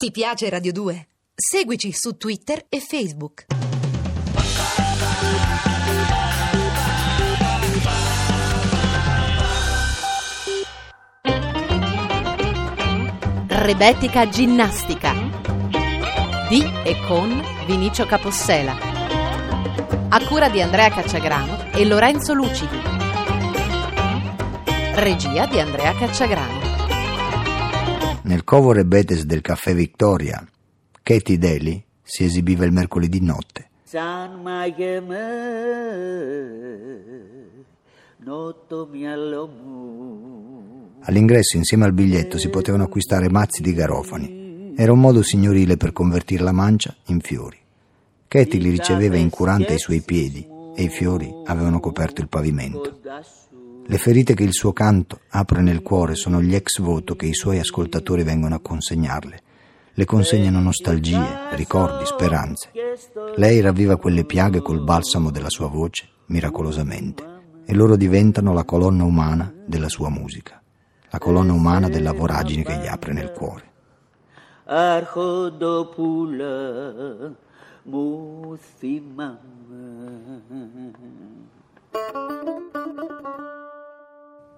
Ti piace Radio 2? Seguici su Twitter e Facebook. Rebetica Ginnastica di e con Vinicio Capossela. A cura di Andrea Cacciagrano e Lorenzo Lucidi. Regia di Andrea Cacciagrano. Nel covo Rebetes del caffè Victoria, Katie Daly si esibiva il mercoledì notte. All'ingresso, insieme al biglietto, si potevano acquistare mazzi di garofani. Era un modo signorile per convertire la mancia in fiori. Katie li riceveva incurante ai suoi piedi e i fiori avevano coperto il pavimento. Le ferite che il suo canto apre nel cuore sono gli ex voto che i suoi ascoltatori vengono a consegnarle. Le consegnano nostalgie, ricordi, speranze. Lei ravviva quelle piaghe col balsamo della sua voce, miracolosamente, e loro diventano la colonna umana della sua musica, la colonna umana della voragine che gli apre nel cuore. Archodopula, Muthimam.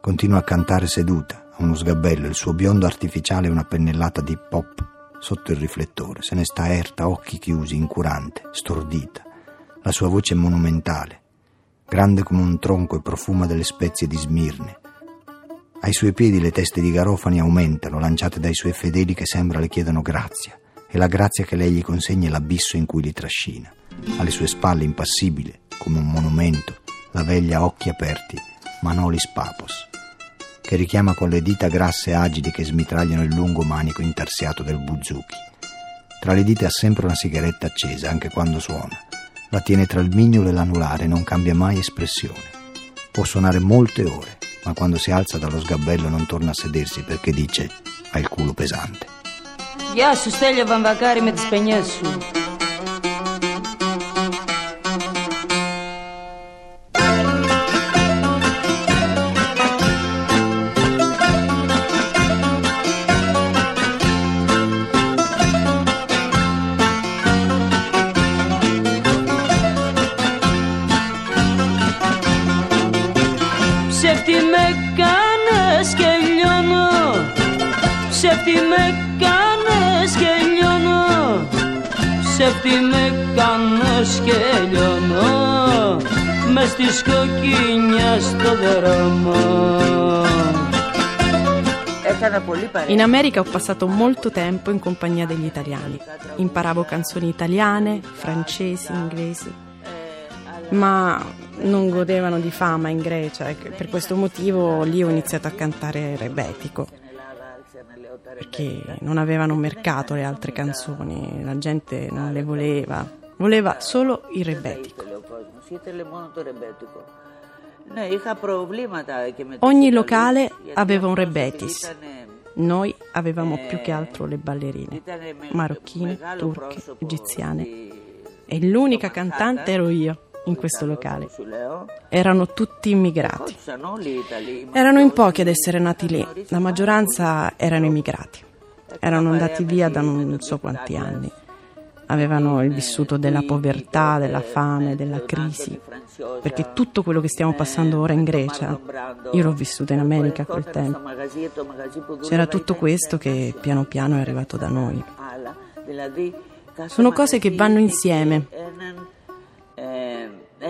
Continua a cantare seduta, a uno sgabello, il suo biondo artificiale è una pennellata di pop sotto il riflettore. Se ne sta erta, occhi chiusi, incurante, stordita. La sua voce è monumentale, grande come un tronco e profuma delle spezie di Smirne. Ai suoi piedi le teste di garofani aumentano, lanciate dai suoi fedeli che sembra le chiedono grazia, e la grazia che lei gli consegna è l'abisso in cui li trascina. Alle sue spalle, impassibile, come un monumento, la veglia a occhi aperti, Manolis Papos, che richiama con le dita grasse e agili che smitragliano il lungo manico intarsiato del buzuki. Tra le dita ha sempre una sigaretta accesa, anche quando suona. La tiene tra il mignolo e l'anulare, e non cambia mai espressione. Può suonare molte ore, ma quando si alza dallo sgabello non torna a sedersi perché dice ha il culo pesante. Io se Я состояла в амбакаре медспенесу. Ψεύτη με κάνες και λιώνω Ψεύτη με κάνες και λιώνω Μες στη σκοκκίνια στο δρόμο Έκανα πολύ παρέα. In America ho passato molto tempo in compagnia degli italiani. Imparavo canzoni italiane, francesi, inglesi, ma non godevano di fama in Grecia e per questo motivo lì ho iniziato a cantare rebetico, perché non avevano un mercato le altre canzoni, la gente non le voleva, voleva solo il rebetico. Ogni locale aveva un rebetis. Noi avevamo più che altro le ballerine, marocchine, turche, egiziane. E l'unica cantante ero io in questo locale. Erano tutti immigrati. Erano in pochi ad essere nati lì, la maggioranza erano immigrati. Erano andati via da non so quanti anni. Avevano il vissuto della povertà, della fame, della crisi, perché tutto quello che stiamo passando ora in Grecia, io l'ho vissuto in America a quel tempo. C'era tutto questo che piano piano è arrivato da noi. Sono cose che vanno insieme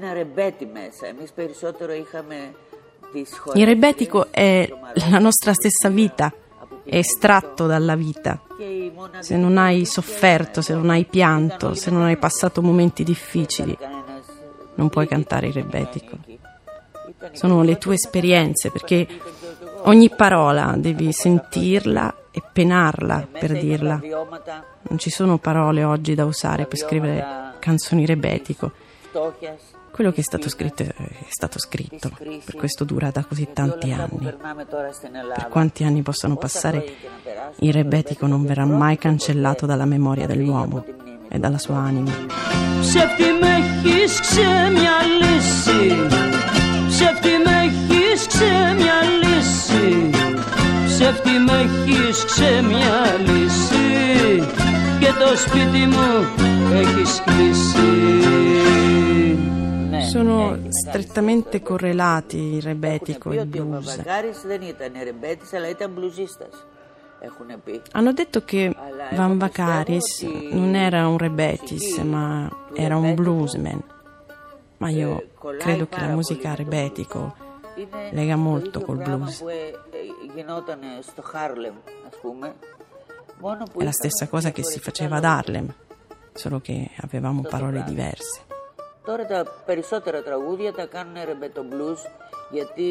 Ένα ρεμπέτι μέσα. Εμείς περισσότερο είχαμε τις Il rebetico è la nostra stessa vita, è estratto dalla vita. Se non hai sofferto, se non hai pianto, se non hai passato momenti difficili, non puoi cantare il rebetico. Sono le tue esperienze, perché ogni parola devi sentirla e penarla per dirla. Non ci sono parole oggi da usare per scrivere canzoni rebetico. Quello che è stato scritto è stato scritto, per questo dura da così tanti anni. Per quanti anni possano passare, il rebetico non verrà mai cancellato dalla memoria dell'uomo e dalla sua anima. Ψεύτη με έχεις ξεμυαλίσει Ψεύτη με έχεις ξεμυαλίσει Ψεύτη με έχεις ξεμυαλίσει Και το σπίτι μου έχεις κλείσει sono strettamente correlati il rebetico e il blues. Hanno detto che Van Vacaris non era un rebetis, ma era un bluesman. Ma io credo che la musica rebetico lega molto col blues. È la stessa cosa che si faceva ad Harlem, solo che avevamo parole diverse. Τώρα τα περισσότερα τραγούδια τα κάνουν ρεμπέτο μπλουζ γιατί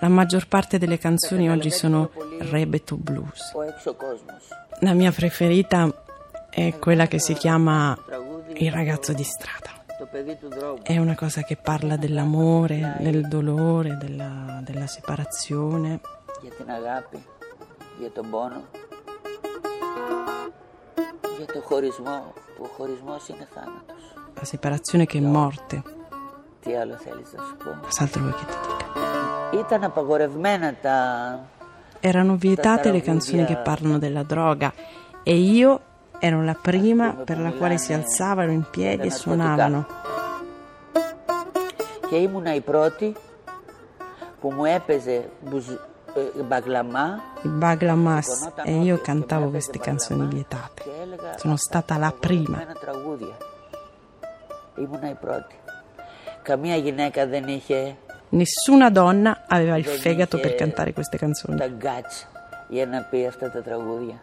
La maggior parte delle canzoni oggi sono rebeto blues. ο έξω κόσμος. La mia preferita è quella che si chiama Il ragazzo di strada. Το παιδί του δρόμου. È una cosa che parla dell'amore, del dolore, della, della separazione. για την αγάπη, για τον πόνο, για το χωρισμό, που ο χωρισμός είναι θάνατος. separazione che è morte. Cos'altro vuoi che ti dica? Erano vietate le canzoni che parlano della droga e io ero la prima per la quale si alzavano in piedi e suonavano. Che imuna i proti, come epese, il Baglamas e io cantavo queste canzoni vietate. Sono stata la prima απαγορευμένα τραγούδια. Ήμουνα η πρώτη. Καμία γυναίκα δεν είχε Nessuna donna aveva il δεν fegato είχε per cantare queste canzoni. τα γκάτς για να πει αυτά τα τραγούδια.